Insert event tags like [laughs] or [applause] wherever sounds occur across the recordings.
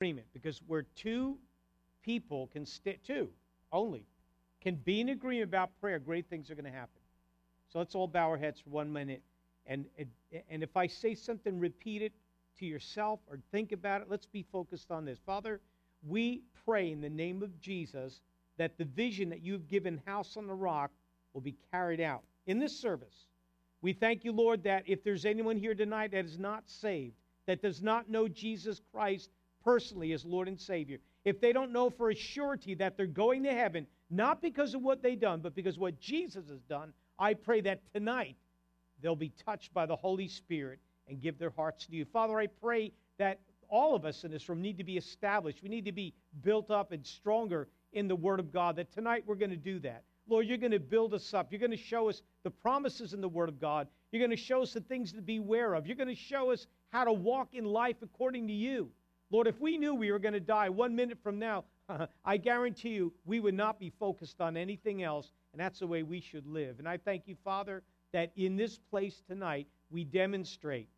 agreement because where two people can stay, two only, can be in agreement about prayer, great things are going to happen. So let's all bow our heads for one minute. And, and, and if I say something, repeat it to yourself or think about it. Let's be focused on this. Father, we pray in the name of Jesus that the vision that you've given House on the Rock will be carried out in this service. We thank you, Lord, that if there's anyone here tonight that is not saved, that does not know Jesus Christ personally as Lord and Savior, if they don't know for a surety that they're going to heaven, not because of what they've done, but because what Jesus has done, I pray that tonight they'll be touched by the Holy Spirit and give their hearts to you. Father, I pray that all of us in this room need to be established. We need to be built up and stronger in the Word of God, that tonight we're going to do that. Lord, you're going to build us up. You're going to show us the promises in the Word of God. You're going to show us the things to beware of. You're going to show us how to walk in life according to you. Lord, if we knew we were going to die one minute from now, [laughs] I guarantee you we would not be focused on anything else, and that's the way we should live. And I thank you, Father, that in this place tonight we demonstrate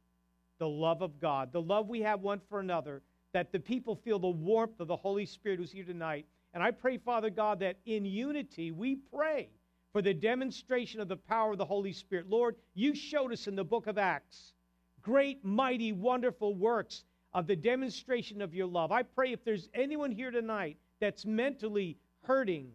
the love of God, the love we have one for another, that the people feel the warmth of the Holy Spirit who's here tonight. And I pray, Father God, that in unity we pray for the demonstration of the power of the Holy Spirit. Lord, you showed us in the book of Acts great, mighty, wonderful works of the demonstration of your love. I pray if there's anyone here tonight that's mentally hurting,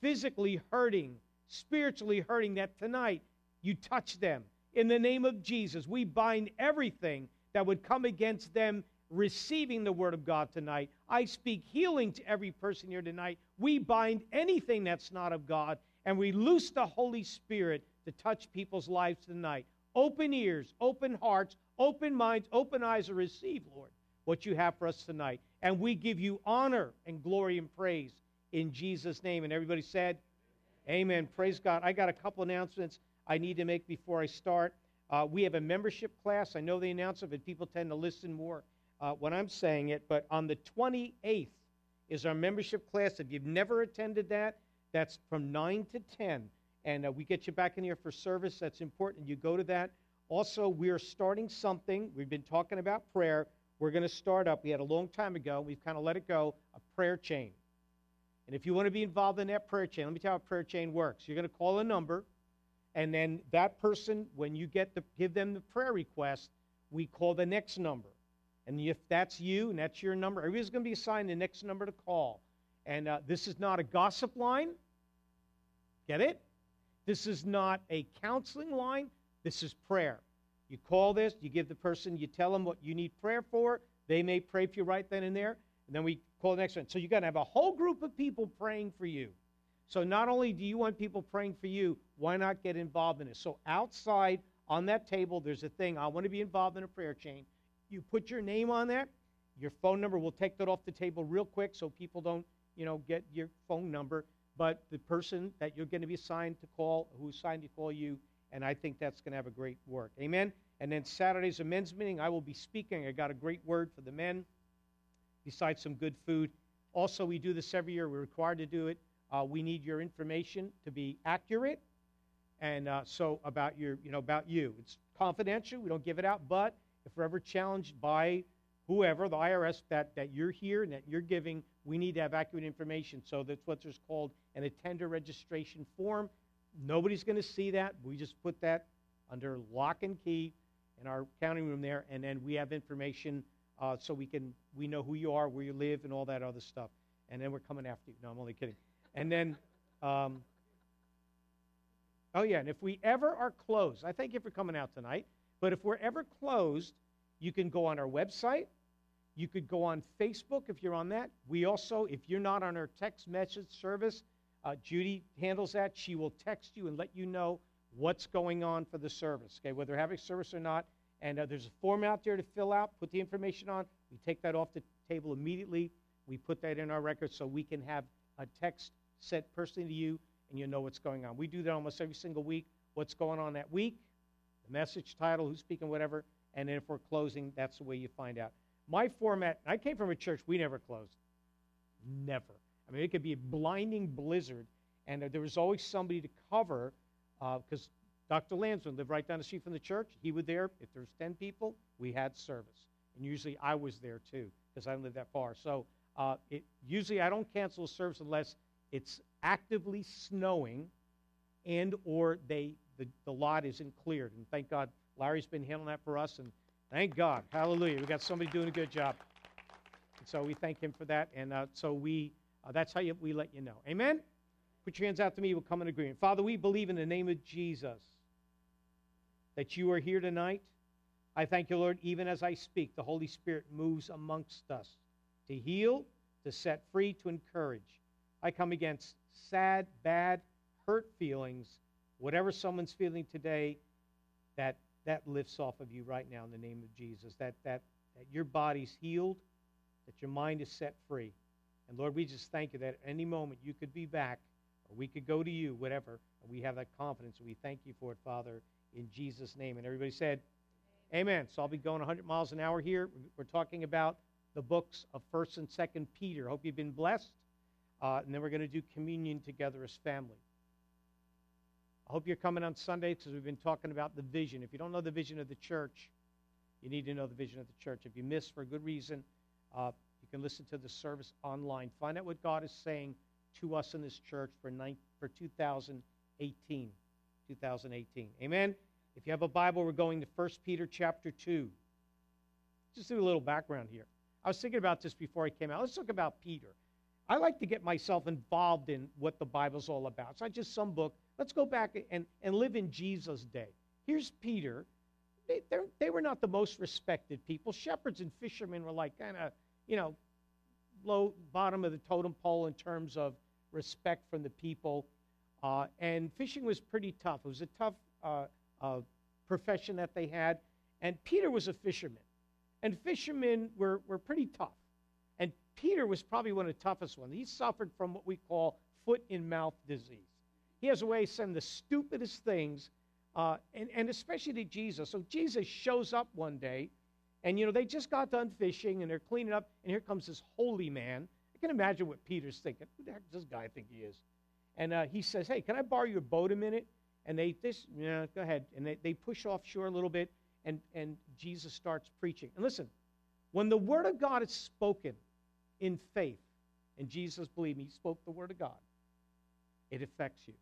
physically hurting, spiritually hurting, that tonight you touch them in the name of Jesus, we bind everything that would come against them receiving the word of God tonight. I speak healing to every person here tonight. We bind anything that's not of God, and we loose the Holy Spirit to touch people's lives tonight. Open ears, open hearts, open minds, open eyes to receive, Lord, what you have for us tonight. And we give you honor and glory and praise in Jesus' name. And everybody said, Amen. Praise God. I got a couple announcements. I need to make before I start. Uh, we have a membership class. I know they announce it, but people tend to listen more uh, when I'm saying it. But on the 28th is our membership class. If you've never attended that, that's from 9 to 10. And uh, we get you back in here for service. That's important. You go to that. Also, we're starting something. We've been talking about prayer. We're going to start up. We had a long time ago. We've kind of let it go a prayer chain. And if you want to be involved in that prayer chain, let me tell you how a prayer chain works. You're going to call a number and then that person, when you get to give them the prayer request, we call the next number. And if that's you and that's your number, everybody's going to be assigned the next number to call. And uh, this is not a gossip line. Get it? This is not a counseling line. This is prayer. You call this, you give the person, you tell them what you need prayer for. They may pray for you right then and there. And then we call the next one. So you got to have a whole group of people praying for you. So not only do you want people praying for you, why not get involved in it? So outside on that table, there's a thing. I want to be involved in a prayer chain. You put your name on there, your phone number. We'll take that off the table real quick so people don't, you know, get your phone number. But the person that you're going to be assigned to call, who's assigned to call you, and I think that's going to have a great work. Amen. And then Saturday's a men's meeting. I will be speaking. I got a great word for the men, besides some good food. Also, we do this every year. We're required to do it. Uh, we need your information to be accurate, and uh, so about your, you know, about you. It's confidential. We don't give it out. But if we're ever challenged by whoever, the IRS, that that you're here and that you're giving, we need to have accurate information. So that's what's called an attender registration form. Nobody's going to see that. We just put that under lock and key in our counting room there, and then we have information uh, so we can we know who you are, where you live, and all that other stuff. And then we're coming after you. No, I'm only kidding. And then, um, oh yeah, and if we ever are closed, I thank you for coming out tonight. But if we're ever closed, you can go on our website. You could go on Facebook if you're on that. We also, if you're not on our text message service, uh, Judy handles that. She will text you and let you know what's going on for the service, okay, whether having service or not. And uh, there's a form out there to fill out, put the information on. We take that off the table immediately. We put that in our records so we can have a text sent personally to you, and you know what's going on. We do that almost every single week. What's going on that week, the message title, who's speaking, whatever, and then if we're closing, that's the way you find out. My format, I came from a church, we never closed. Never. I mean, it could be a blinding blizzard, and there was always somebody to cover because uh, Dr. Lansman lived right down the street from the church. He was there. If there was 10 people, we had service. And usually I was there too. because I don't live that far. So uh, it, usually I don't cancel a service unless it's actively snowing and or they the, the lot isn't cleared. And thank God Larry's been handling that for us. And thank God, hallelujah, we got somebody doing a good job. And so we thank him for that. And uh, so we uh, that's how you, we let you know. Amen. Put your hands out to me. We'll come in agreement. Father, we believe in the name of Jesus that you are here tonight. I thank you, Lord, even as I speak, the Holy Spirit moves amongst us to heal, to set free, to encourage. I come against sad, bad, hurt feelings, whatever someone's feeling today, that that lifts off of you right now in the name of Jesus. That that that your body's healed, that your mind is set free. And Lord, we just thank you that at any moment you could be back, or we could go to you, whatever. And we have that confidence. We thank you for it, Father, in Jesus' name. And everybody said, Amen. So I'll be going 100 miles an hour here. We're talking about the books of 1st and 2nd Peter. Hope you've been blessed. Uh, and then we're going to do communion together as family. I hope you're coming on Sunday because we've been talking about the vision. If you don't know the vision of the church, you need to know the vision of the church. If you miss for a good reason, uh, you can listen to the service online. Find out what God is saying to us in this church for, for 2018. 2018. Amen. If you have a Bible, we're going to 1 Peter chapter 2. Just do a little background here. I was thinking about this before I came out. Let's talk about Peter. I like to get myself involved in what the Bible's all about. It's not just some book. Let's go back and, and live in Jesus' day. Here's Peter. They, they were not the most respected people. Shepherds and fishermen were like kind of, you know, low bottom of the totem pole in terms of respect from the people. Uh, and fishing was pretty tough. It was a tough uh, uh, profession that they had. And Peter was a fisherman. And fishermen were, were pretty tough. And Peter was probably one of the toughest ones. He suffered from what we call foot in mouth disease. He has a way of saying the stupidest things, uh, and, and especially to Jesus. So Jesus shows up one day, and you know, they just got done fishing and they're cleaning up, and here comes this holy man. I can imagine what Peter's thinking. Who the heck does this guy think he is? And uh, he says, Hey, can I borrow your boat a minute? And they, this, yeah, go ahead. And they, they push offshore a little bit, and, and Jesus starts preaching. And listen, when the word of God is spoken in faith, and Jesus, believe me, spoke the word of God, it affects you.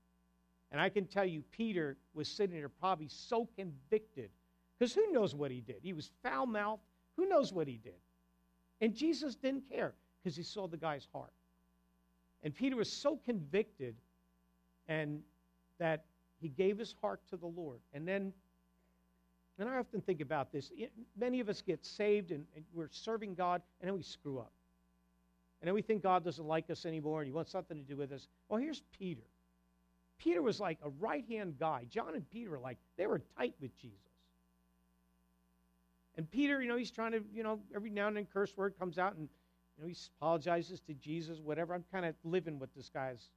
And I can tell you, Peter was sitting there probably so convicted, because who knows what he did? He was foul mouthed. Who knows what he did? And Jesus didn't care because he saw the guy's heart. And Peter was so convicted and that he gave his heart to the Lord. And then, and I often think about this. Many of us get saved and, and we're serving God, and then we screw up. And then we think God doesn't like us anymore and he wants something to do with us. Well, here's Peter. Peter was like a right hand guy. John and Peter were like, they were tight with Jesus. And Peter, you know, he's trying to, you know, every now and then curse word comes out and, you know, he apologizes to Jesus, whatever. I'm kind of living with this guy's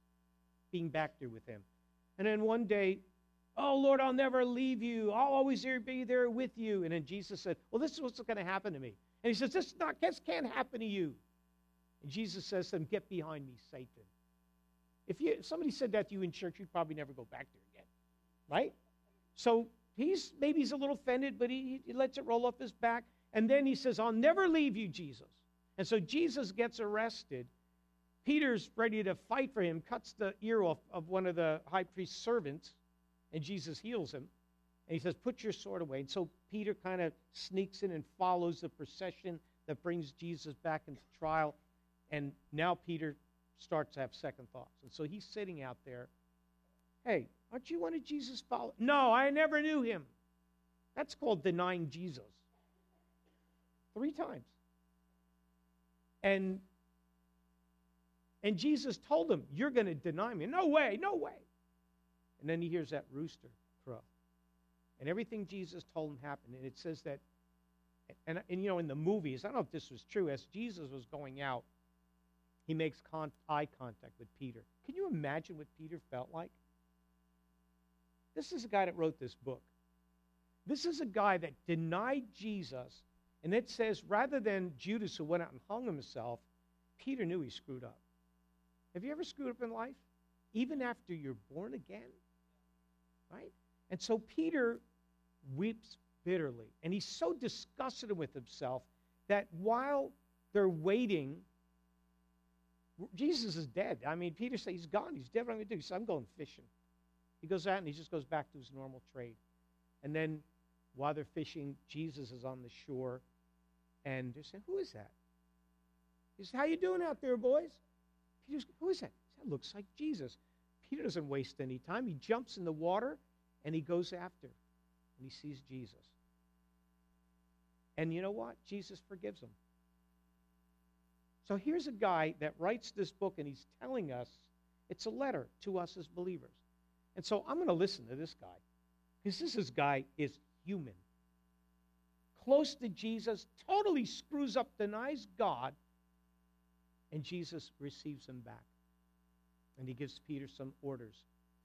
being back there with him. And then one day, oh, Lord, I'll never leave you. I'll always be there with you. And then Jesus said, well, this is what's going to happen to me. And he says, this not, this can't happen to you. And Jesus says to him, get behind me, Satan. If, you, if somebody said that to you in church, you'd probably never go back there again, right? So he's maybe he's a little offended, but he, he lets it roll off his back. And then he says, I'll never leave you, Jesus. And so Jesus gets arrested Peter's ready to fight for him, cuts the ear off of one of the high priest's servants, and Jesus heals him. And he says, Put your sword away. And so Peter kind of sneaks in and follows the procession that brings Jesus back into trial. And now Peter starts to have second thoughts. And so he's sitting out there. Hey, aren't you one of Jesus' followers? No, I never knew him. That's called denying Jesus. Three times. And and Jesus told him, You're going to deny me. No way, no way. And then he hears that rooster crow. And everything Jesus told him happened. And it says that, and, and you know, in the movies, I don't know if this was true, as Jesus was going out, he makes con- eye contact with Peter. Can you imagine what Peter felt like? This is a guy that wrote this book. This is a guy that denied Jesus. And it says, rather than Judas who went out and hung himself, Peter knew he screwed up. Have you ever screwed up in life? Even after you're born again? Right? And so Peter weeps bitterly. And he's so disgusted with himself that while they're waiting. Jesus is dead. I mean, Peter says he's gone. He's dead. What am I going to do? He says, I'm going fishing. He goes out and he just goes back to his normal trade. And then while they're fishing, Jesus is on the shore. And they're saying, Who is that? He says, How you doing out there, boys? Peter says, Who is that? That looks like Jesus. Peter doesn't waste any time. He jumps in the water and he goes after. And he sees Jesus. And you know what? Jesus forgives him. So here's a guy that writes this book and he's telling us it's a letter to us as believers. And so I'm going to listen to this guy because this is guy is human. Close to Jesus, totally screws up, denies God, and Jesus receives him back. And he gives Peter some orders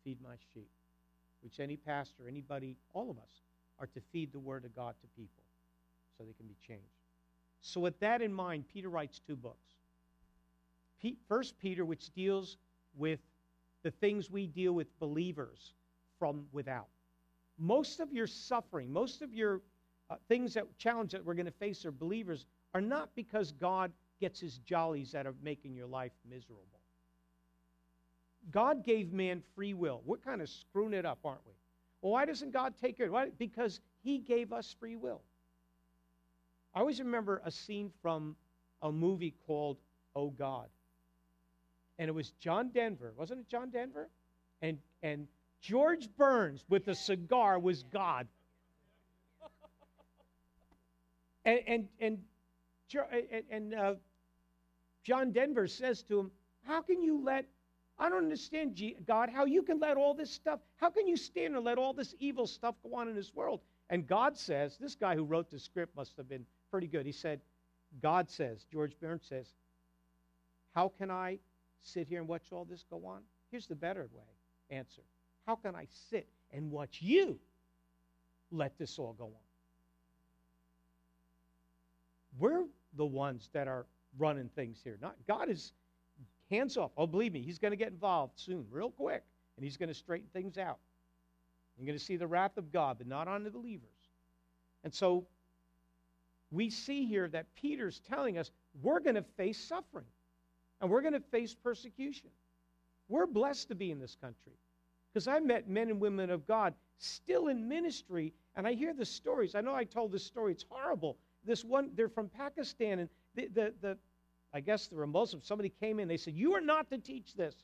feed my sheep, which any pastor, anybody, all of us are to feed the word of God to people so they can be changed. So, with that in mind, Peter writes two books. First Peter, which deals with the things we deal with believers from without. Most of your suffering, most of your uh, things that challenge that we're going to face are believers are not because God gets his jollies out of making your life miserable. God gave man free will. We're kind of screwing it up, aren't we? Well, why doesn't God take care? Why? Because he gave us free will. I always remember a scene from a movie called Oh God. And it was John Denver, wasn't it John Denver? And and George Burns with a cigar was God. And and and and, uh, John Denver says to him, "How can you let I don't understand, God, how you can let all this stuff, how can you stand and let all this evil stuff go on in this world? And God says, this guy who wrote the script must have been pretty good. He said, God says, George Burns says, how can I sit here and watch all this go on? Here's the better way answer. How can I sit and watch you let this all go on? We're the ones that are running things here. Not God is hands off. Oh, believe me, he's going to get involved soon, real quick, and he's going to straighten things out. You're going to see the wrath of God, but not on the believers. And so we see here that Peter's telling us we're going to face suffering and we're going to face persecution. We're blessed to be in this country because I met men and women of God still in ministry, and I hear the stories. I know I told this story, it's horrible. This one, they're from Pakistan, and the, the, the I guess they were Muslims. Somebody came in, they said, You are not to teach this.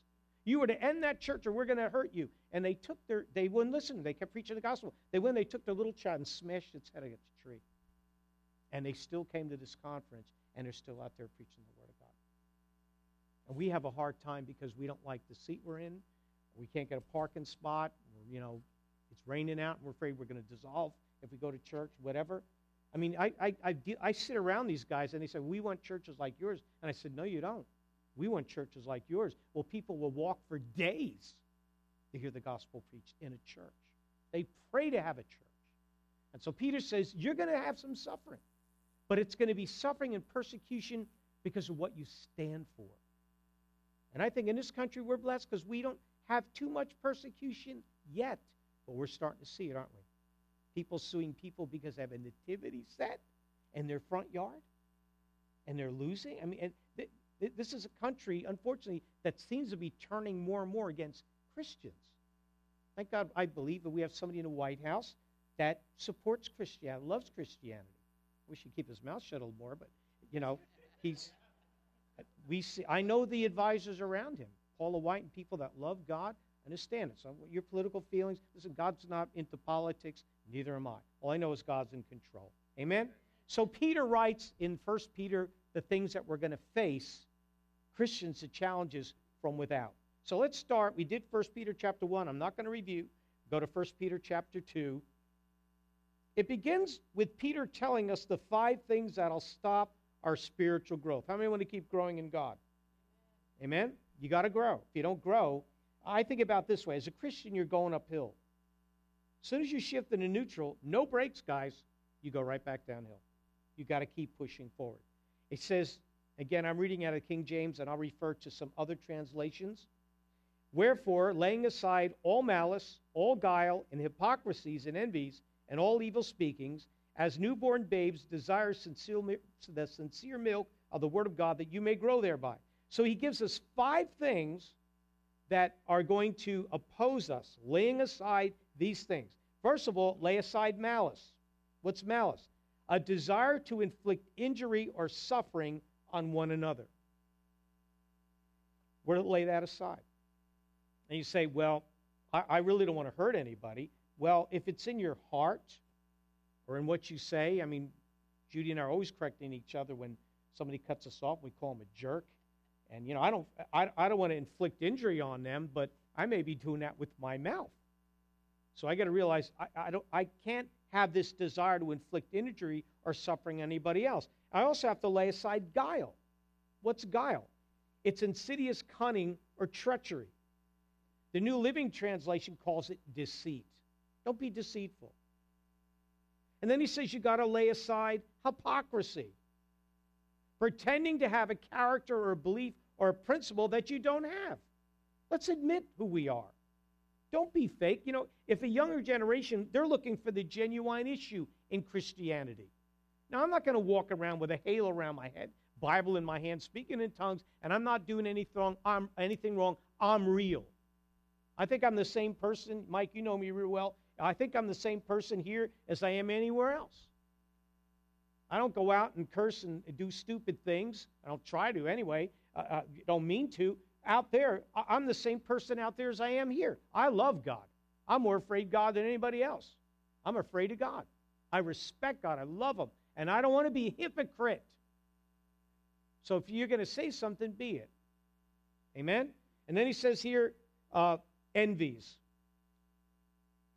You are to end that church or we're going to hurt you. And they took their, they wouldn't listen. They kept preaching the gospel. They went, they took their little child and smashed its head against a tree. And they still came to this conference and they're still out there preaching the word of God. And we have a hard time because we don't like the seat we're in. We can't get a parking spot. You know, it's raining out and we're afraid we're going to dissolve if we go to church, whatever. I mean, I, I, I, I sit around these guys and they say, We want churches like yours. And I said, No, you don't. We want churches like yours. Well, people will walk for days to hear the gospel preached in a church. They pray to have a church. And so Peter says, You're going to have some suffering, but it's going to be suffering and persecution because of what you stand for. And I think in this country we're blessed because we don't have too much persecution yet, but we're starting to see it, aren't we? People suing people because they have a nativity set in their front yard and they're losing. I mean, th- th- this is a country, unfortunately, that seems to be turning more and more against Christians. Thank God I believe that we have somebody in the White House that supports Christianity, loves Christianity. We should keep his mouth shut a little more, but, you know, he's. We see, I know the advisors around him, Paula White, and people that love God understand it. So your political feelings, listen, God's not into politics. Neither am I. All I know is God's in control. Amen? So Peter writes in 1 Peter the things that we're going to face, Christians, the challenges from without. So let's start. We did 1 Peter chapter 1. I'm not going to review. Go to 1 Peter chapter 2. It begins with Peter telling us the five things that'll stop our spiritual growth. How many want to keep growing in God? Amen? You got to grow. If you don't grow, I think about this way as a Christian, you're going uphill. As soon as you shift into neutral, no brakes, guys, you go right back downhill. You got to keep pushing forward. It says, again, I'm reading out of King James, and I'll refer to some other translations. Wherefore, laying aside all malice, all guile, and hypocrisies, and envies, and all evil speakings, as newborn babes desire sincere, the sincere milk of the Word of God that you may grow thereby. So he gives us five things that are going to oppose us, laying aside these things. First of all, lay aside malice. What's malice? A desire to inflict injury or suffering on one another. We're to lay that aside. And you say, well, I, I really don't want to hurt anybody. Well, if it's in your heart or in what you say, I mean, Judy and I are always correcting each other when somebody cuts us off. We call them a jerk. And, you know, I don't, I, I don't want to inflict injury on them, but I may be doing that with my mouth. So I got to realize I, I, don't, I can't have this desire to inflict injury or suffering on anybody else. I also have to lay aside guile. What's guile? It's insidious cunning or treachery. The New Living Translation calls it deceit. Don't be deceitful. And then he says you got to lay aside hypocrisy, pretending to have a character or a belief or a principle that you don't have. Let's admit who we are. Don't be fake. You know, if a younger generation, they're looking for the genuine issue in Christianity. Now, I'm not going to walk around with a halo around my head, Bible in my hand, speaking in tongues, and I'm not doing anything. I'm, anything wrong. I'm real. I think I'm the same person. Mike, you know me real well. I think I'm the same person here as I am anywhere else. I don't go out and curse and do stupid things. I don't try to anyway. I, don't mean to. Out there, I'm the same person out there as I am here. I love God. I'm more afraid of God than anybody else. I'm afraid of God. I respect God. I love Him. And I don't want to be a hypocrite. So if you're going to say something, be it. Amen? And then he says here, uh, envies.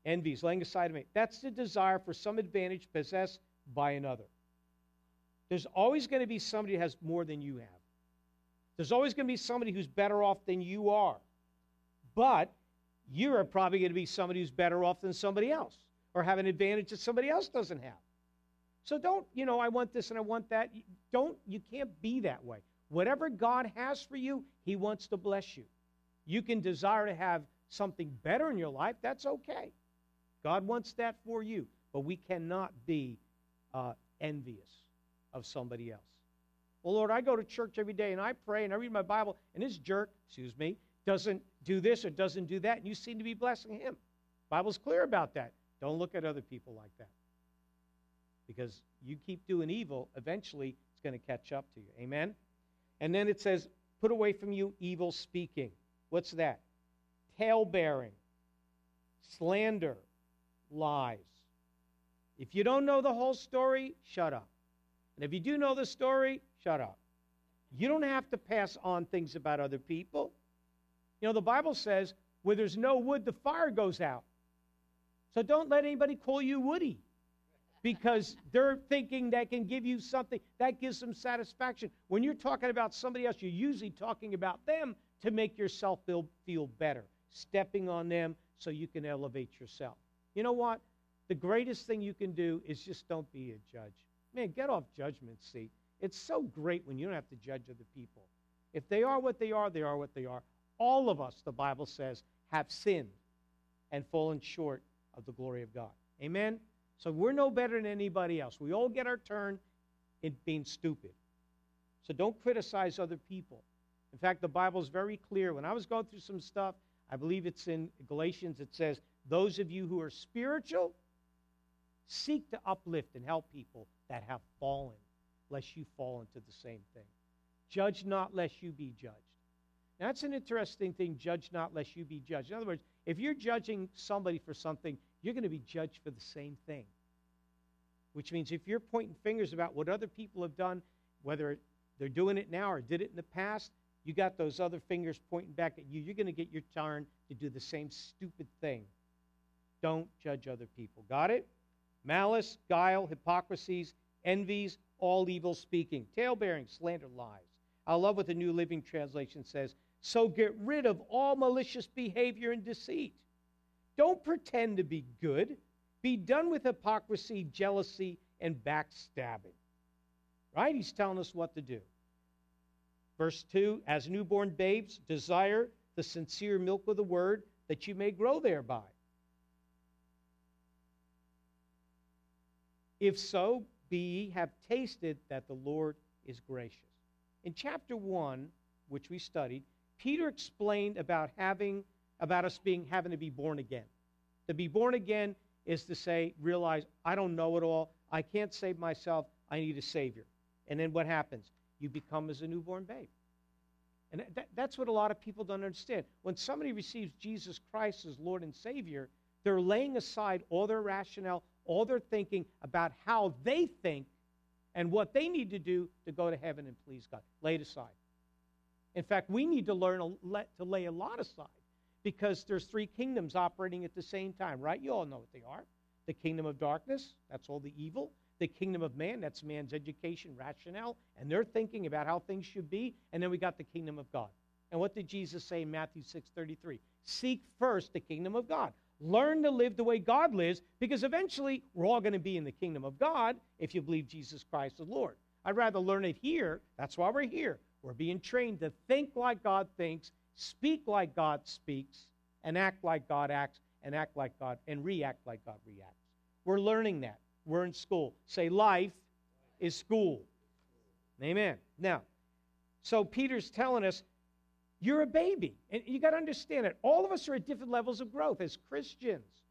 Envies, laying aside of me. That's the desire for some advantage possessed by another. There's always going to be somebody who has more than you have. There's always going to be somebody who's better off than you are. But you are probably going to be somebody who's better off than somebody else or have an advantage that somebody else doesn't have. So don't, you know, I want this and I want that. Don't, you can't be that way. Whatever God has for you, He wants to bless you. You can desire to have something better in your life, that's okay. God wants that for you. But we cannot be uh, envious of somebody else. Well, Lord, I go to church every day and I pray and I read my Bible, and this jerk, excuse me, doesn't do this or doesn't do that, and you seem to be blessing him. Bible's clear about that. Don't look at other people like that. Because you keep doing evil, eventually it's going to catch up to you. Amen? And then it says, put away from you evil speaking. What's that? Tale bearing, slander, lies. If you don't know the whole story, shut up. And if you do know the story, shut up. You don't have to pass on things about other people. You know, the Bible says, where there's no wood, the fire goes out. So don't let anybody call you Woody because they're thinking that can give you something that gives them satisfaction. When you're talking about somebody else, you're usually talking about them to make yourself feel, feel better, stepping on them so you can elevate yourself. You know what? The greatest thing you can do is just don't be a judge. Man, get off judgment seat. It's so great when you don't have to judge other people. If they are what they are, they are what they are. All of us, the Bible says, have sinned and fallen short of the glory of God. Amen? So we're no better than anybody else. We all get our turn in being stupid. So don't criticize other people. In fact, the Bible is very clear. When I was going through some stuff, I believe it's in Galatians, it says, Those of you who are spiritual, seek to uplift and help people that have fallen lest you fall into the same thing. Judge not, lest you be judged. Now, that's an interesting thing, judge not, lest you be judged. In other words, if you're judging somebody for something, you're going to be judged for the same thing. Which means if you're pointing fingers about what other people have done, whether they're doing it now or did it in the past, you got those other fingers pointing back at you. You're going to get your turn to do the same stupid thing. Don't judge other people. Got it? Malice, guile, hypocrisies, envies, all evil speaking, tale bearing, slander, lies. I love what the New Living Translation says. So get rid of all malicious behavior and deceit. Don't pretend to be good. Be done with hypocrisy, jealousy, and backstabbing. Right? He's telling us what to do. Verse 2 As newborn babes, desire the sincere milk of the word that you may grow thereby. If so, be ye have tasted that the Lord is gracious. In chapter 1, which we studied, Peter explained about having about us being having to be born again. To be born again is to say, realize I don't know it all. I can't save myself. I need a savior. And then what happens? You become as a newborn babe. And that, that's what a lot of people don't understand. When somebody receives Jesus Christ as Lord and Savior, they're laying aside all their rationale, all their thinking about how they think and what they need to do to go to heaven and please God. Lay it aside. In fact, we need to learn to lay a lot aside because there's three kingdoms operating at the same time, right? You all know what they are. The kingdom of darkness, that's all the evil. The kingdom of man, that's man's education, rationale, and they're thinking about how things should be. And then we got the kingdom of God. And what did Jesus say in Matthew 6:33? Seek first the kingdom of God. Learn to live the way God lives because eventually we're all going to be in the kingdom of God if you believe Jesus Christ is Lord. I'd rather learn it here. That's why we're here. We're being trained to think like God thinks, speak like God speaks, and act like God acts, and act like God, and react like God reacts. We're learning that. We're in school. Say, life is school. Amen. Now, so Peter's telling us you're a baby. And you got to understand it. All of us are at different levels of growth as Christians.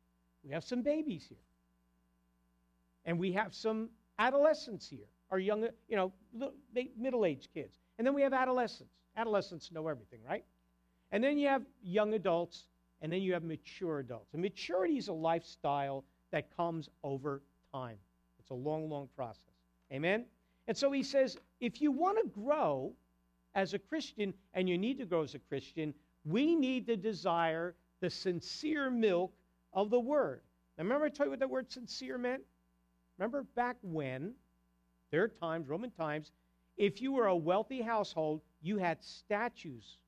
We have some babies here. And we have some adolescents here, our young, you know, middle aged kids. And then we have adolescents. Adolescents know everything, right? And then you have young adults, and then you have mature adults. And maturity is a lifestyle that comes over time. It's a long, long process. Amen? And so he says if you want to grow, as a Christian, and you need to grow as a Christian, we need to desire the sincere milk of the Word. Now, remember I told you what that word sincere meant? Remember back when, there are times, Roman times, if you were a wealthy household, you had statues.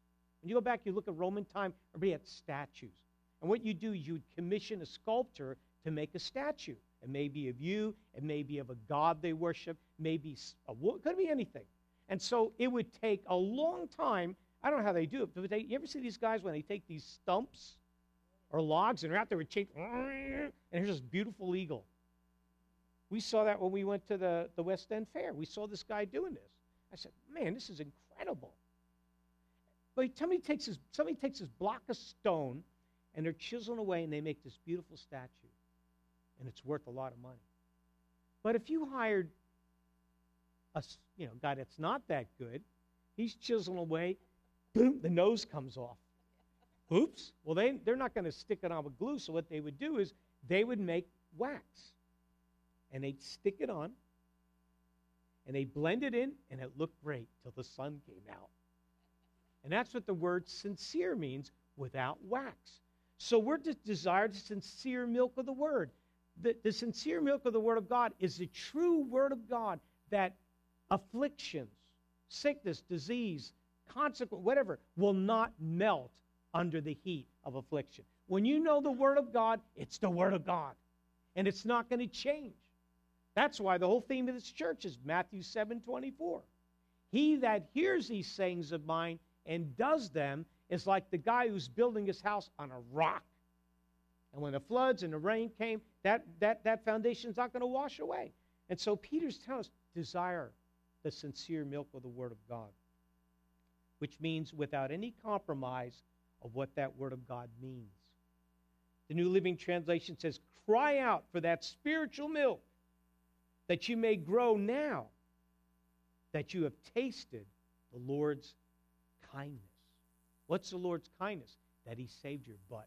When you go back, you look at Roman time, everybody had statues. And what you do, is you'd commission a sculptor to make a statue. It may be of you, it may be of a god they worship, maybe a, it could be anything. And so it would take a long time. I don't know how they do it, but they, you ever see these guys when they take these stumps or logs and they're out there with chain, and here's this beautiful eagle. We saw that when we went to the, the West End Fair. We saw this guy doing this. I said, man, this is incredible. But somebody takes this, somebody takes this block of stone and they're chiseling away and they make this beautiful statue. And it's worth a lot of money. But if you hired a you know guy that's not that good, he's chiseling away, boom, the nose comes off. Oops. Well, they they're not going to stick it on with glue. So what they would do is they would make wax, and they'd stick it on, and they blend it in, and it looked great till the sun came out. And that's what the word sincere means without wax. So we're to desire the sincere milk of the word. The, the sincere milk of the word of God is the true word of God that afflictions, sickness, disease, consequence, whatever, will not melt under the heat of affliction. When you know the Word of God, it's the Word of God. And it's not going to change. That's why the whole theme of this church is Matthew 7 24. He that hears these sayings of mine and does them is like the guy who's building his house on a rock. And when the floods and the rain came, that, that, that foundation's not going to wash away. And so Peter's telling us desire the sincere milk of the Word of God, which means without any compromise of what that Word of God means. The New Living Translation says, Cry out for that spiritual milk that you may grow now that you have tasted the Lord's kindness. What's the Lord's kindness? That He saved your butt.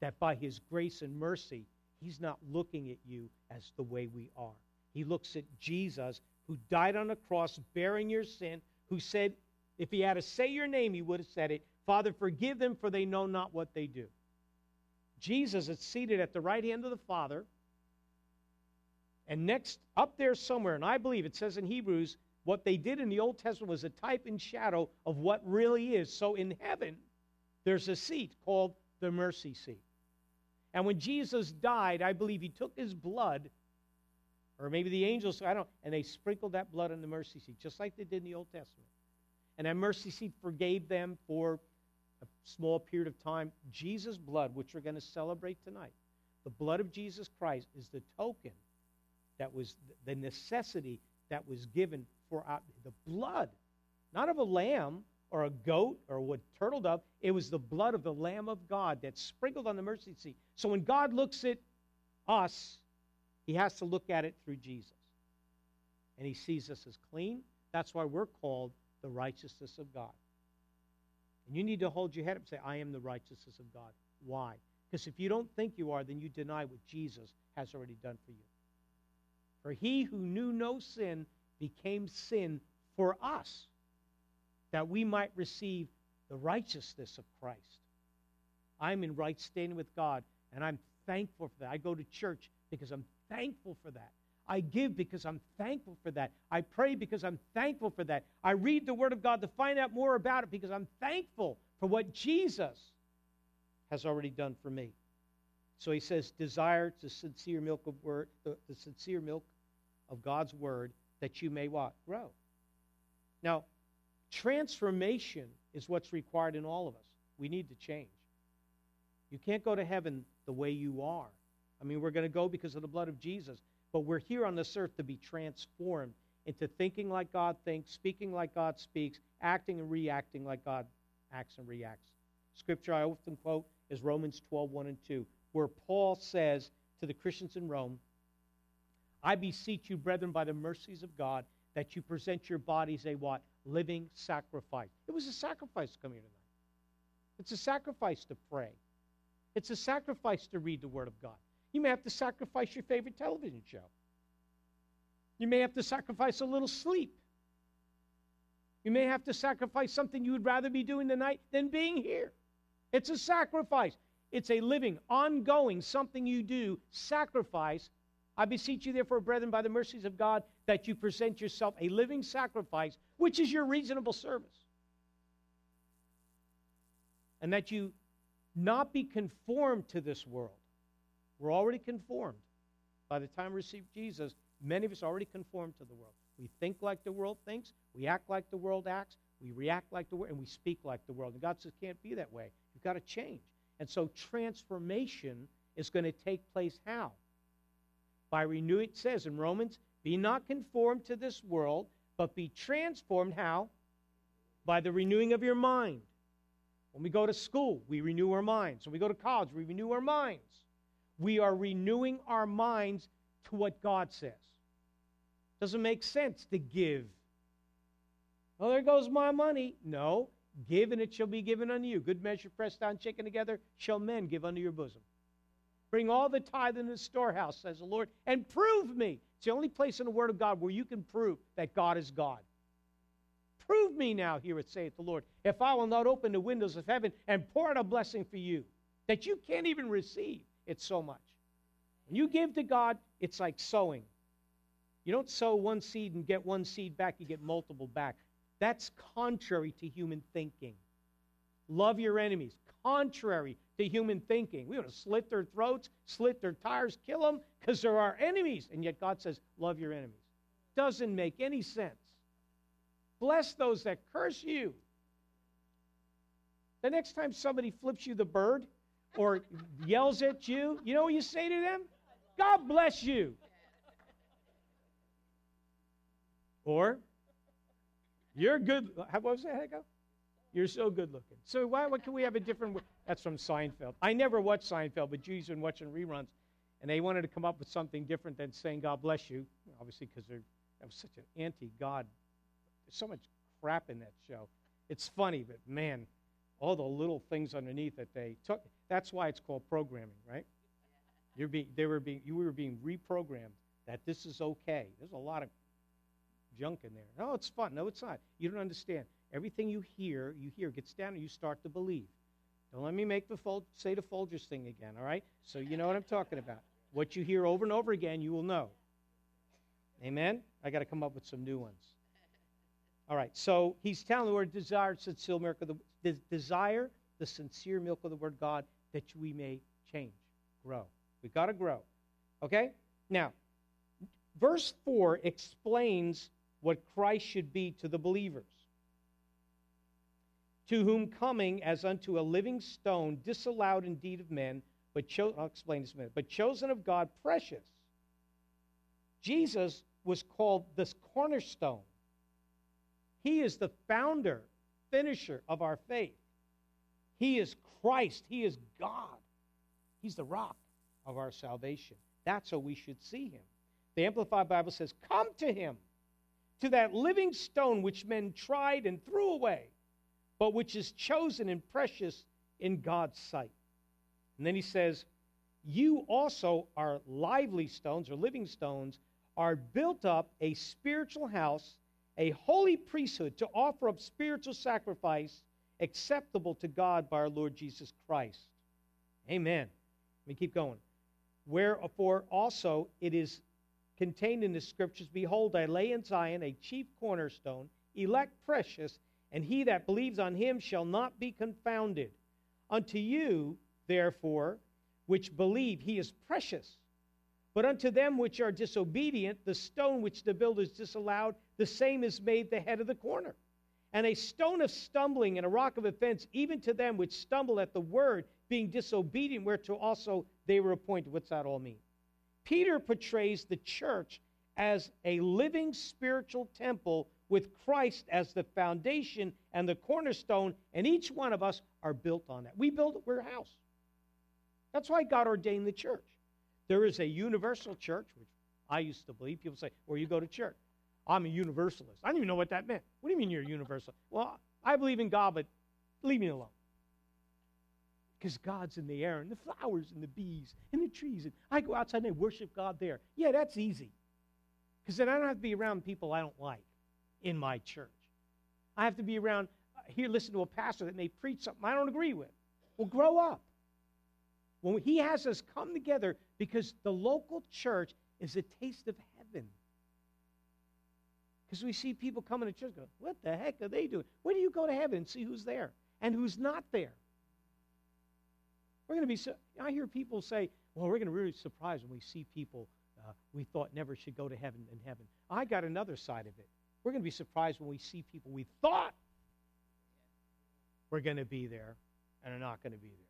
That by His grace and mercy, He's not looking at you as the way we are. He looks at Jesus who died on a cross bearing your sin, who said, if he had to say your name, he would have said it Father, forgive them, for they know not what they do. Jesus is seated at the right hand of the Father. And next, up there somewhere, and I believe it says in Hebrews, what they did in the Old Testament was a type and shadow of what really is. So in heaven, there's a seat called the mercy seat. And when Jesus died, I believe he took his blood or maybe the angels, I don't, and they sprinkled that blood on the mercy seat, just like they did in the Old Testament. And that mercy seat forgave them for a small period of time. Jesus' blood, which we're going to celebrate tonight, the blood of Jesus Christ is the token that was the necessity that was given for our, the blood not of a lamb or a goat or a turtle dove. It was the blood of the Lamb of God that sprinkled on the mercy seat. So when God looks at us, he has to look at it through Jesus. And he sees us as clean. That's why we're called the righteousness of God. And you need to hold your head up and say, I am the righteousness of God. Why? Because if you don't think you are, then you deny what Jesus has already done for you. For he who knew no sin became sin for us, that we might receive the righteousness of Christ. I'm in right standing with God, and I'm thankful for that. I go to church because I'm thankful for that. I give because I'm thankful for that. I pray because I'm thankful for that. I read the Word of God to find out more about it because I'm thankful for what Jesus has already done for me. So he says, desire the sincere milk of word, the, the sincere milk of God's word, that you may what? Grow. Now, transformation is what's required in all of us. We need to change. You can't go to heaven the way you are. I mean, we're going to go because of the blood of Jesus, but we're here on this earth to be transformed into thinking like God thinks, speaking like God speaks, acting and reacting like God acts and reacts. Scripture I often quote is Romans 12, 1 and 2, where Paul says to the Christians in Rome, I beseech you, brethren, by the mercies of God, that you present your bodies a what? Living sacrifice. It was a sacrifice to come here tonight. It's a sacrifice to pray. It's a sacrifice to read the Word of God. You may have to sacrifice your favorite television show. You may have to sacrifice a little sleep. You may have to sacrifice something you would rather be doing tonight than being here. It's a sacrifice. It's a living, ongoing, something you do, sacrifice. I beseech you, therefore, brethren, by the mercies of God, that you present yourself a living sacrifice, which is your reasonable service. And that you not be conformed to this world. We're already conformed. By the time we receive Jesus, many of us already conformed to the world. We think like the world thinks, we act like the world acts, we react like the world, and we speak like the world. And God says, can't be that way. You've got to change. And so transformation is going to take place how? By renewing, it says in Romans, be not conformed to this world, but be transformed how? By the renewing of your mind. When we go to school, we renew our minds. When we go to college, we renew our minds. We are renewing our minds to what God says. Doesn't make sense to give. Oh, there goes my money. No, give and it shall be given unto you. Good measure, pressed down, shaken together, shall men give unto your bosom. Bring all the tithe in the storehouse, says the Lord, and prove me. It's the only place in the Word of God where you can prove that God is God. Prove me now, here it saith the Lord, if I will not open the windows of heaven and pour out a blessing for you that you can't even receive. It's so much. When you give to God, it's like sowing. You don't sow one seed and get one seed back, you get multiple back. That's contrary to human thinking. Love your enemies, contrary to human thinking. We want to slit their throats, slit their tires, kill them because they're our enemies. And yet God says, love your enemies. Doesn't make any sense. Bless those that curse you. The next time somebody flips you the bird or yells at you, you know what you say to them? God bless you. Or, you're good. How what was that? How go? You're so good looking. So why what can we have a different? That's from Seinfeld. I never watched Seinfeld, but Julie's been watching reruns, and they wanted to come up with something different than saying "God bless you," obviously because they're that was such an anti-God. There's so much crap in that show. It's funny, but man, all the little things underneath that they took. That's why it's called programming, right? You're being, they were being, you were being reprogrammed that this is okay. There's a lot of junk in there. No, it's fun. No, it's not. You don't understand. Everything you hear, you hear gets down and you start to believe. Don't let me make the Fol- say the Folgers thing again, all right? So you know what I'm talking about. What you hear over and over again, you will know. Amen? I got to come up with some new ones. All right, so he's telling the word desire, of the, the desire, the sincere milk of the word God, that we may change, grow. We've got to grow. Okay? Now, verse 4 explains what Christ should be to the believers. To whom coming as unto a living stone, disallowed indeed of men, but cho- I'll explain this a minute, but chosen of God, precious. Jesus was called this cornerstone. He is the founder, finisher of our faith. He is Christ. He is God. He's the rock of our salvation. That's how we should see him. The Amplified Bible says, Come to him, to that living stone which men tried and threw away, but which is chosen and precious in God's sight. And then he says, You also are lively stones or living stones, are built up a spiritual house, a holy priesthood to offer up spiritual sacrifice acceptable to God by our Lord Jesus Christ. Amen. Let me keep going. Wherefore also it is contained in the scriptures Behold, I lay in Zion a chief cornerstone, elect precious, and he that believes on him shall not be confounded. Unto you, therefore, which believe, he is precious. But unto them which are disobedient, the stone which the builders disallowed, the same is made the head of the corner and a stone of stumbling and a rock of offense, even to them which stumble at the word, being disobedient, whereto also they were appointed. What's that all mean? Peter portrays the church as a living spiritual temple with Christ as the foundation and the cornerstone, and each one of us are built on that. We build, we're a house. That's why God ordained the church. There is a universal church, which I used to believe. People say, where you go to church. I'm a universalist. I didn't even know what that meant. What do you mean you're a universalist? Well, I believe in God, but leave me alone. Because God's in the air, and the flowers, and the bees, and the trees. And I go outside and I worship God there. Yeah, that's easy. Because then I don't have to be around people I don't like in my church. I have to be around, uh, here, listen to a pastor that may preach something I don't agree with. Well, grow up. When he has us come together because the local church is a taste of heaven. Because we see people coming to church go, what the heck are they doing? Where do you go to heaven and see who's there and who's not there? We're going to be, so, I hear people say, well, we're going to be really surprised when we see people uh, we thought never should go to heaven in heaven. I got another side of it. We're going to be surprised when we see people we thought were going to be there and are not going to be there.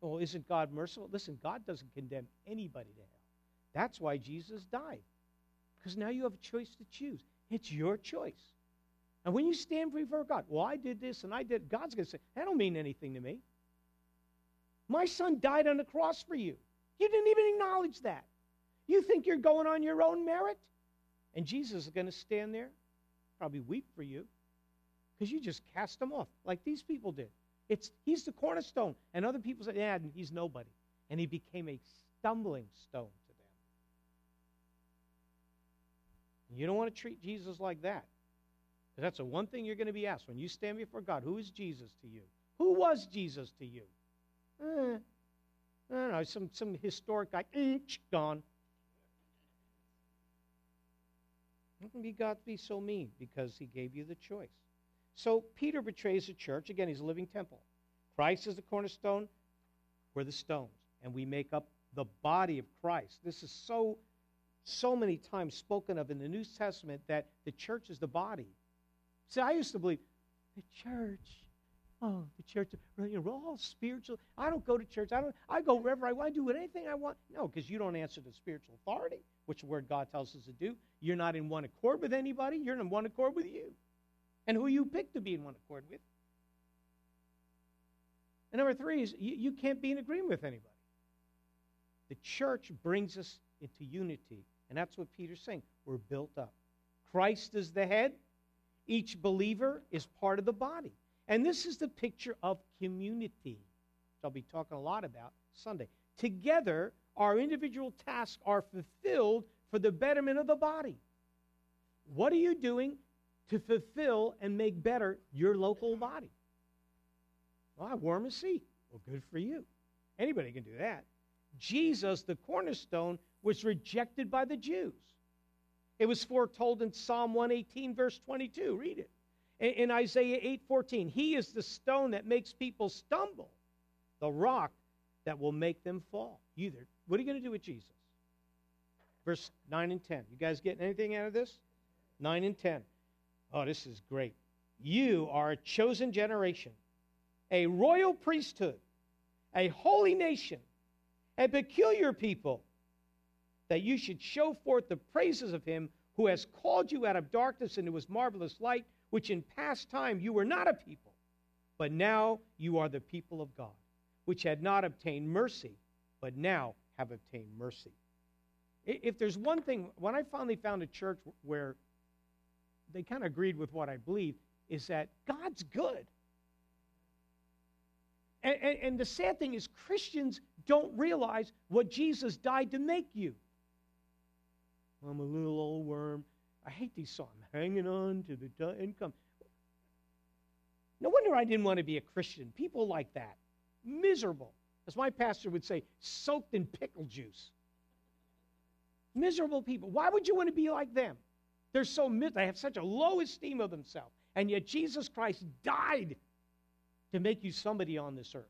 Well, isn't God merciful? Listen, God doesn't condemn anybody to hell. That's why Jesus died. Because now you have a choice to choose. It's your choice. And when you stand before God, well, I did this and I did, God's going to say, that don't mean anything to me. My son died on the cross for you. You didn't even acknowledge that. You think you're going on your own merit? And Jesus is going to stand there, probably weep for you, because you just cast him off like these people did. It's, he's the cornerstone. And other people say, yeah, he's nobody. And he became a stumbling stone You don't want to treat Jesus like that. That's the one thing you're going to be asked when you stand before God. Who is Jesus to you? Who was Jesus to you? Eh, I don't know, some, some historic guy, gone. How can be God be so mean? Because he gave you the choice. So Peter betrays the church. Again, he's a living temple. Christ is the cornerstone. We're the stones. And we make up the body of Christ. This is so so many times spoken of in the New Testament that the church is the body. See, I used to believe the church. Oh, the church. You know, we're all spiritual. I don't go to church. I don't. I go wherever I want. I do anything I want. No, because you don't answer to spiritual authority, which the word God tells us to do. You're not in one accord with anybody. You're in one accord with you, and who you pick to be in one accord with. And number three is you, you can't be in agreement with anybody. The church brings us into unity and that's what Peter's saying. We're built up. Christ is the head. Each believer is part of the body. And this is the picture of community, which I'll be talking a lot about Sunday. Together, our individual tasks are fulfilled for the betterment of the body. What are you doing to fulfill and make better your local body? Well, I warm a seat. Well, good for you. Anybody can do that. Jesus, the cornerstone, was rejected by the Jews. It was foretold in Psalm 118, verse 22. Read it. In, Isaiah 8, 14, He is the stone that makes people stumble, the rock that will make them fall. You there. What are you going to do with Jesus? Verse 9 and 10. You guys getting anything out of this? 9 and 10. Oh, this is great. You are a chosen generation, a royal priesthood, a holy nation, a peculiar people that you should show forth the praises of him who has called you out of darkness into his marvelous light, which in past time you were not a people, but now you are the people of God, which had not obtained mercy, but now have obtained mercy. If there's one thing, when I finally found a church where they kind of agreed with what I believe, is that God's good. And, and, and, the sad thing is, Christians don't realize what Jesus died to make you. I'm a little old worm. I hate these songs. Hanging on to the income. No wonder I didn't want to be a Christian. People like that. Miserable. As my pastor would say, soaked in pickle juice. Miserable people. Why would you want to be like them? They're so miserable. They have such a low esteem of themselves. And yet Jesus Christ died to make you somebody on this earth.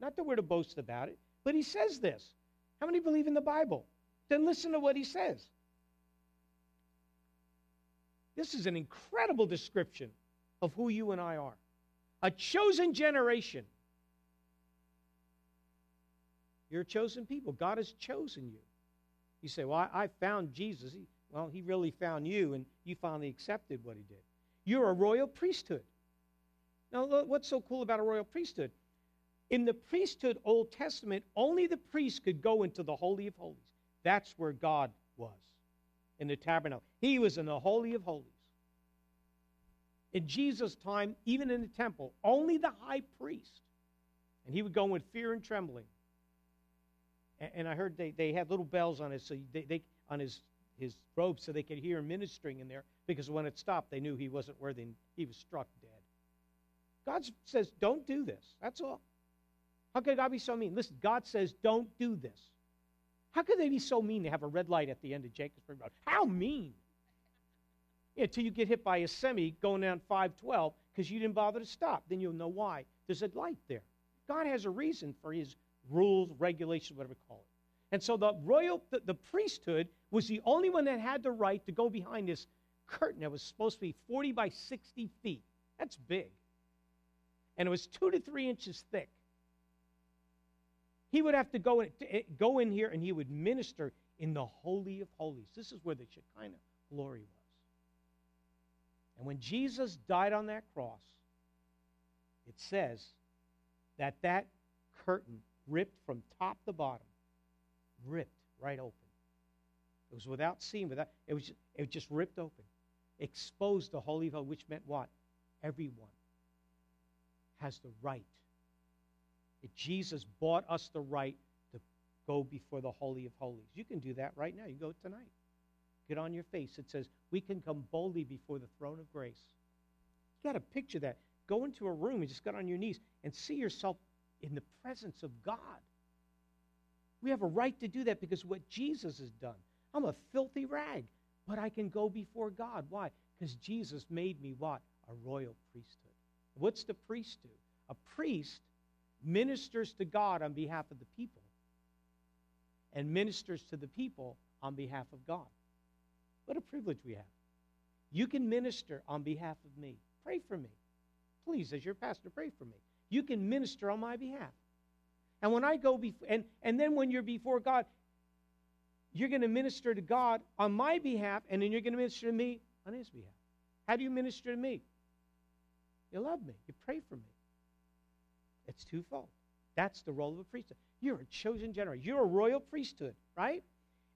Not that we're to boast about it, but he says this. How many believe in the Bible? Then listen to what he says. This is an incredible description of who you and I are a chosen generation. You're a chosen people. God has chosen you. You say, Well, I, I found Jesus. He, well, he really found you, and you finally accepted what he did. You're a royal priesthood. Now, what's so cool about a royal priesthood? In the priesthood, Old Testament, only the priest could go into the Holy of Holies. That's where God was in the tabernacle. He was in the Holy of Holies. In Jesus' time, even in the temple, only the high priest, and he would go with fear and trembling. And, and I heard they, they had little bells on his, so they, they on his his robe so they could hear him ministering in there because when it stopped, they knew he wasn't worthy and he was struck dead. God says, don't do this. That's all. How could God be so mean? Listen, God says, don't do this. How could they be so mean to have a red light at the end of Jacobsburg Road? How mean? Until you get hit by a semi going down 512 because you didn't bother to stop. Then you'll know why. There's a light there. God has a reason for his rules, regulations, whatever you call it. And so the royal, the, the, priesthood was the only one that had the right to go behind this curtain that was supposed to be 40 by 60 feet. That's big. And it was two to three inches thick. He would have to go in, eh, go in here and he would minister in the Holy of Holies. This is where the Shekinah glory was. And when Jesus died on that cross, it says that that curtain ripped from top to bottom, ripped right open. It was without seam, without it was it just ripped open, exposed the holy of which meant what? Everyone has the right. If Jesus bought us the right to go before the holy of holies, you can do that right now. You go tonight. Get on your face. It says we can come boldly before the throne of grace. You got to picture that. Go into a room and just get on your knees and see yourself in the presence of God. We have a right to do that because what Jesus has done. I'm a filthy rag, but I can go before God. Why? Because Jesus made me what? A royal priesthood. What's the priest do? A priest ministers to God on behalf of the people and ministers to the people on behalf of God. What a privilege we have. You can minister on behalf of me. Pray for me. Please, as your pastor, pray for me. You can minister on my behalf. And when I go before, and, and then when you're before God, you're going to minister to God on my behalf, and then you're going to minister to me on his behalf. How do you minister to me? You love me. You pray for me. It's twofold. That's the role of a priesthood. You're a chosen generation. You're a royal priesthood, right?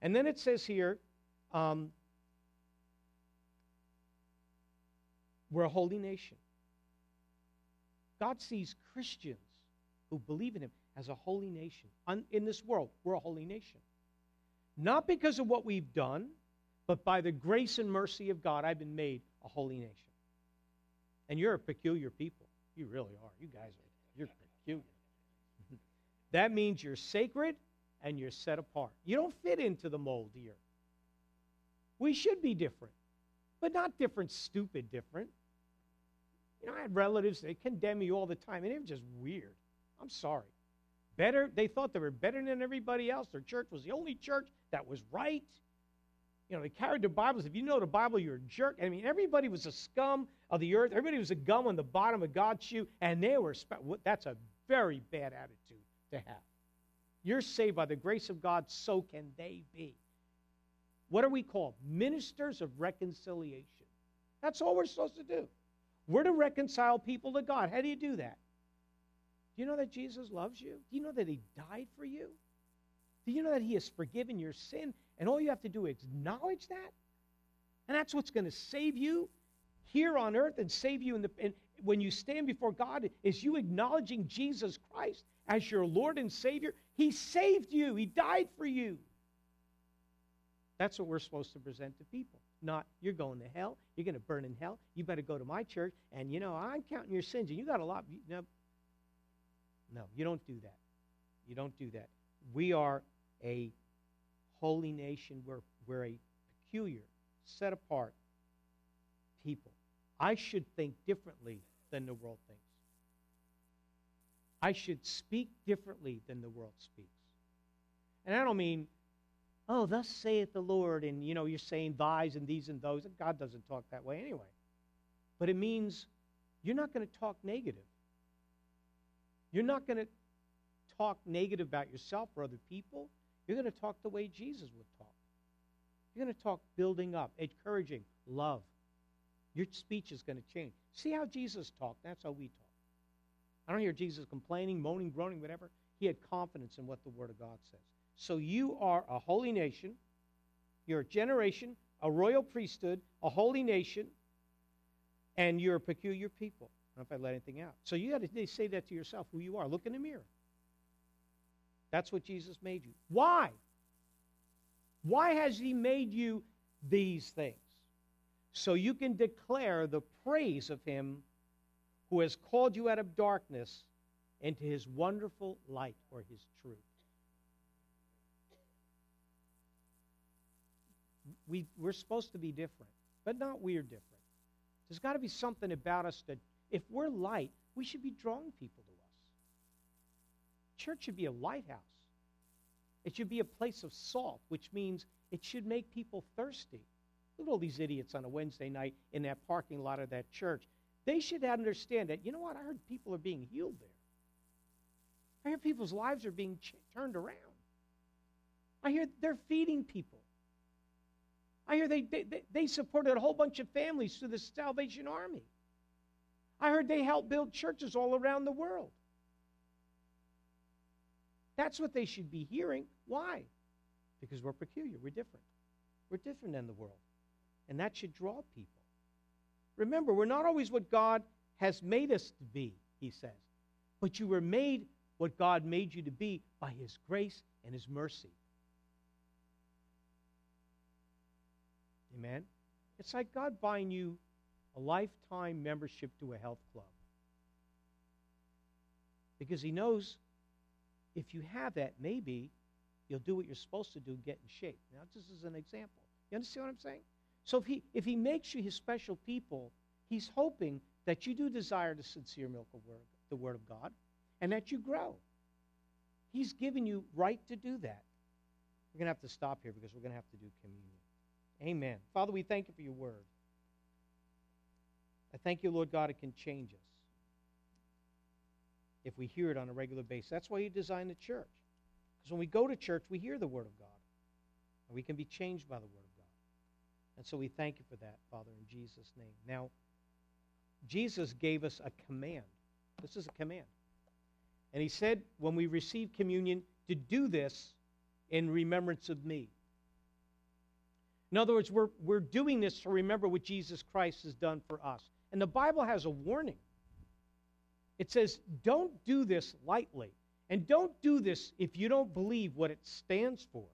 And then it says here, um, we're a holy nation. God sees Christians who believe in Him as a holy nation. In this world, we're a holy nation. Not because of what we've done, but by the grace and mercy of God, I've been made a holy nation. And you're a peculiar people. You really are. You guys are. You're peculiar. that means you're sacred and you're set apart. You don't fit into the mold here. We should be different, but not different, stupid different. You know, I had relatives, they condemn me all the time, and they were just weird. I'm sorry. Better, they thought they were better than everybody else. Their church was the only church that was right. You know, they carried their Bibles. If you know the Bible, you're a jerk. I mean, everybody was a scum of the earth. Everybody was a gum on the bottom of God's shoe, and they were. That's a very bad attitude to have. You're saved by the grace of God, so can they be. What are we called? Ministers of reconciliation. That's all we're supposed to do. We're to reconcile people to God. How do you do that? Do you know that Jesus loves you? Do you know that He died for you? Do you know that He has forgiven your sin? And all you have to do is acknowledge that? And that's what's going to save you here on earth and save you in the in, when you stand before God is you acknowledging Jesus Christ as your Lord and Savior. He saved you. He died for you. That's what we're supposed to present to people. Not you're going to hell. You're going to burn in hell. You better go to my church. And you know I'm counting your sins, and you got a lot. no, no, you don't do that. You don't do that. We are a holy nation. We're we're a peculiar, set apart people. I should think differently than the world thinks. I should speak differently than the world speaks. And I don't mean, oh, thus saith the Lord, and you know, you're saying thys and these and those. God doesn't talk that way anyway. But it means you're not going to talk negative. You're not going to talk negative about yourself or other people. You're going to talk the way Jesus would talk. You're going to talk building up, encouraging, love. Your speech is going to change. See how Jesus talked? That's how we talk. I don't hear Jesus complaining, moaning, groaning, whatever. He had confidence in what the Word of God says. So you are a holy nation. You're a generation, a royal priesthood, a holy nation, and you're a peculiar people. I don't know if I let anything out. So you got to say that to yourself, who you are. Look in the mirror. That's what Jesus made you. Why? Why has He made you these things? so you can declare the praise of him who has called you out of darkness into his wonderful light or his truth. We, we're supposed to be different, but not we're different. There's got to be something about us that, if we're light, we should be drawing people to. Church should be a lighthouse. It should be a place of salt, which means it should make people thirsty. Look at all these idiots on a Wednesday night in that parking lot of that church. They should understand that, you know what? I heard people are being healed there. I hear people's lives are being ch- turned around. I hear they're feeding people. I hear they, they, they supported a whole bunch of families through the Salvation Army. I heard they helped build churches all around the world. That's what they should be hearing. Why? Because we're peculiar, we're different. We're different than the world and that should draw people. Remember, we're not always what God has made us to be, he says, but you were made what God made you to be by his grace and his mercy. Amen? It's like God buying you a lifetime membership to a health club. Because he knows if you have that, maybe you'll do what you're supposed to do, get in shape. Now, this is an example. You understand what I'm saying? So if he, if he makes you his special people, he's hoping that you do desire the sincere milk of word, the Word of God and that you grow. He's given you right to do that. We're going to have to stop here because we're going to have to do communion. Amen. Father, we thank you for your word. I thank you, Lord God, it can change us if we hear it on a regular basis. That's why you designed the church. Because when we go to church, we hear the word of God. And we can be changed by the word of God. and so we thank you for that, Father, in Jesus' name. Now, Jesus gave us a command. This is a command. And he said, when we receive communion, to do this in remembrance of me. In other words, we're, we're doing this to remember what Jesus Christ has done for us. And the Bible has a warning. It says, don't do this lightly. And don't do this if you don't believe what it stands for.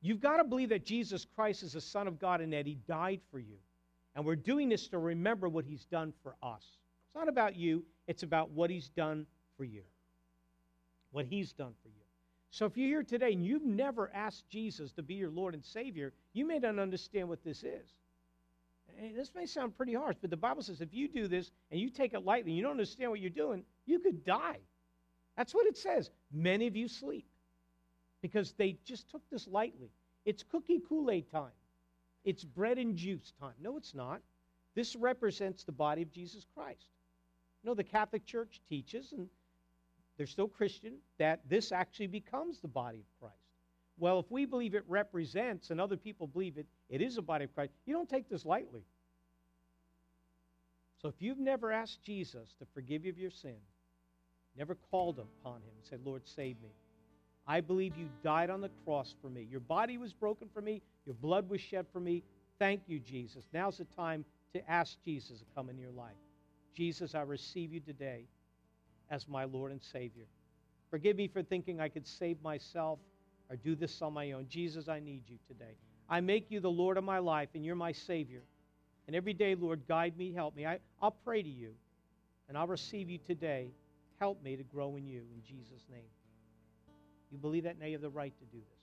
You've got to believe that Jesus Christ is the Son of God and that He died for you. And we're doing this to remember what He's done for us. It's not about you, it's about what He's done for you. What He's done for you. So if you're here today and you've never asked Jesus to be your Lord and Savior, you may not understand what this is. This may sound pretty harsh, but the Bible says if you do this and you take it lightly you don't understand what you're doing, you could die. That's what it says. Many of you sleep because they just took this lightly. It's cookie Kool Aid time, it's bread and juice time. No, it's not. This represents the body of Jesus Christ. You know, the Catholic Church teaches, and they're still Christian, that this actually becomes the body of Christ. Well, if we believe it represents and other people believe it, it is a body of Christ, you don't take this lightly. So if you've never asked Jesus to forgive you of your sin, never called upon him and said, Lord, save me. I believe you died on the cross for me. Your body was broken for me. Your blood was shed for me. Thank you, Jesus. Now's the time to ask Jesus to come in your life. Jesus, I receive you today as my Lord and Savior. Forgive me for thinking I could save myself or do this on my own. Jesus, I need you today. I make you the Lord of my life, and you're my Savior. And every day, Lord, guide me, help me. I, I'll pray to you, and I'll receive you today. Help me to grow in you in Jesus' name. You believe that now you have the right to do this.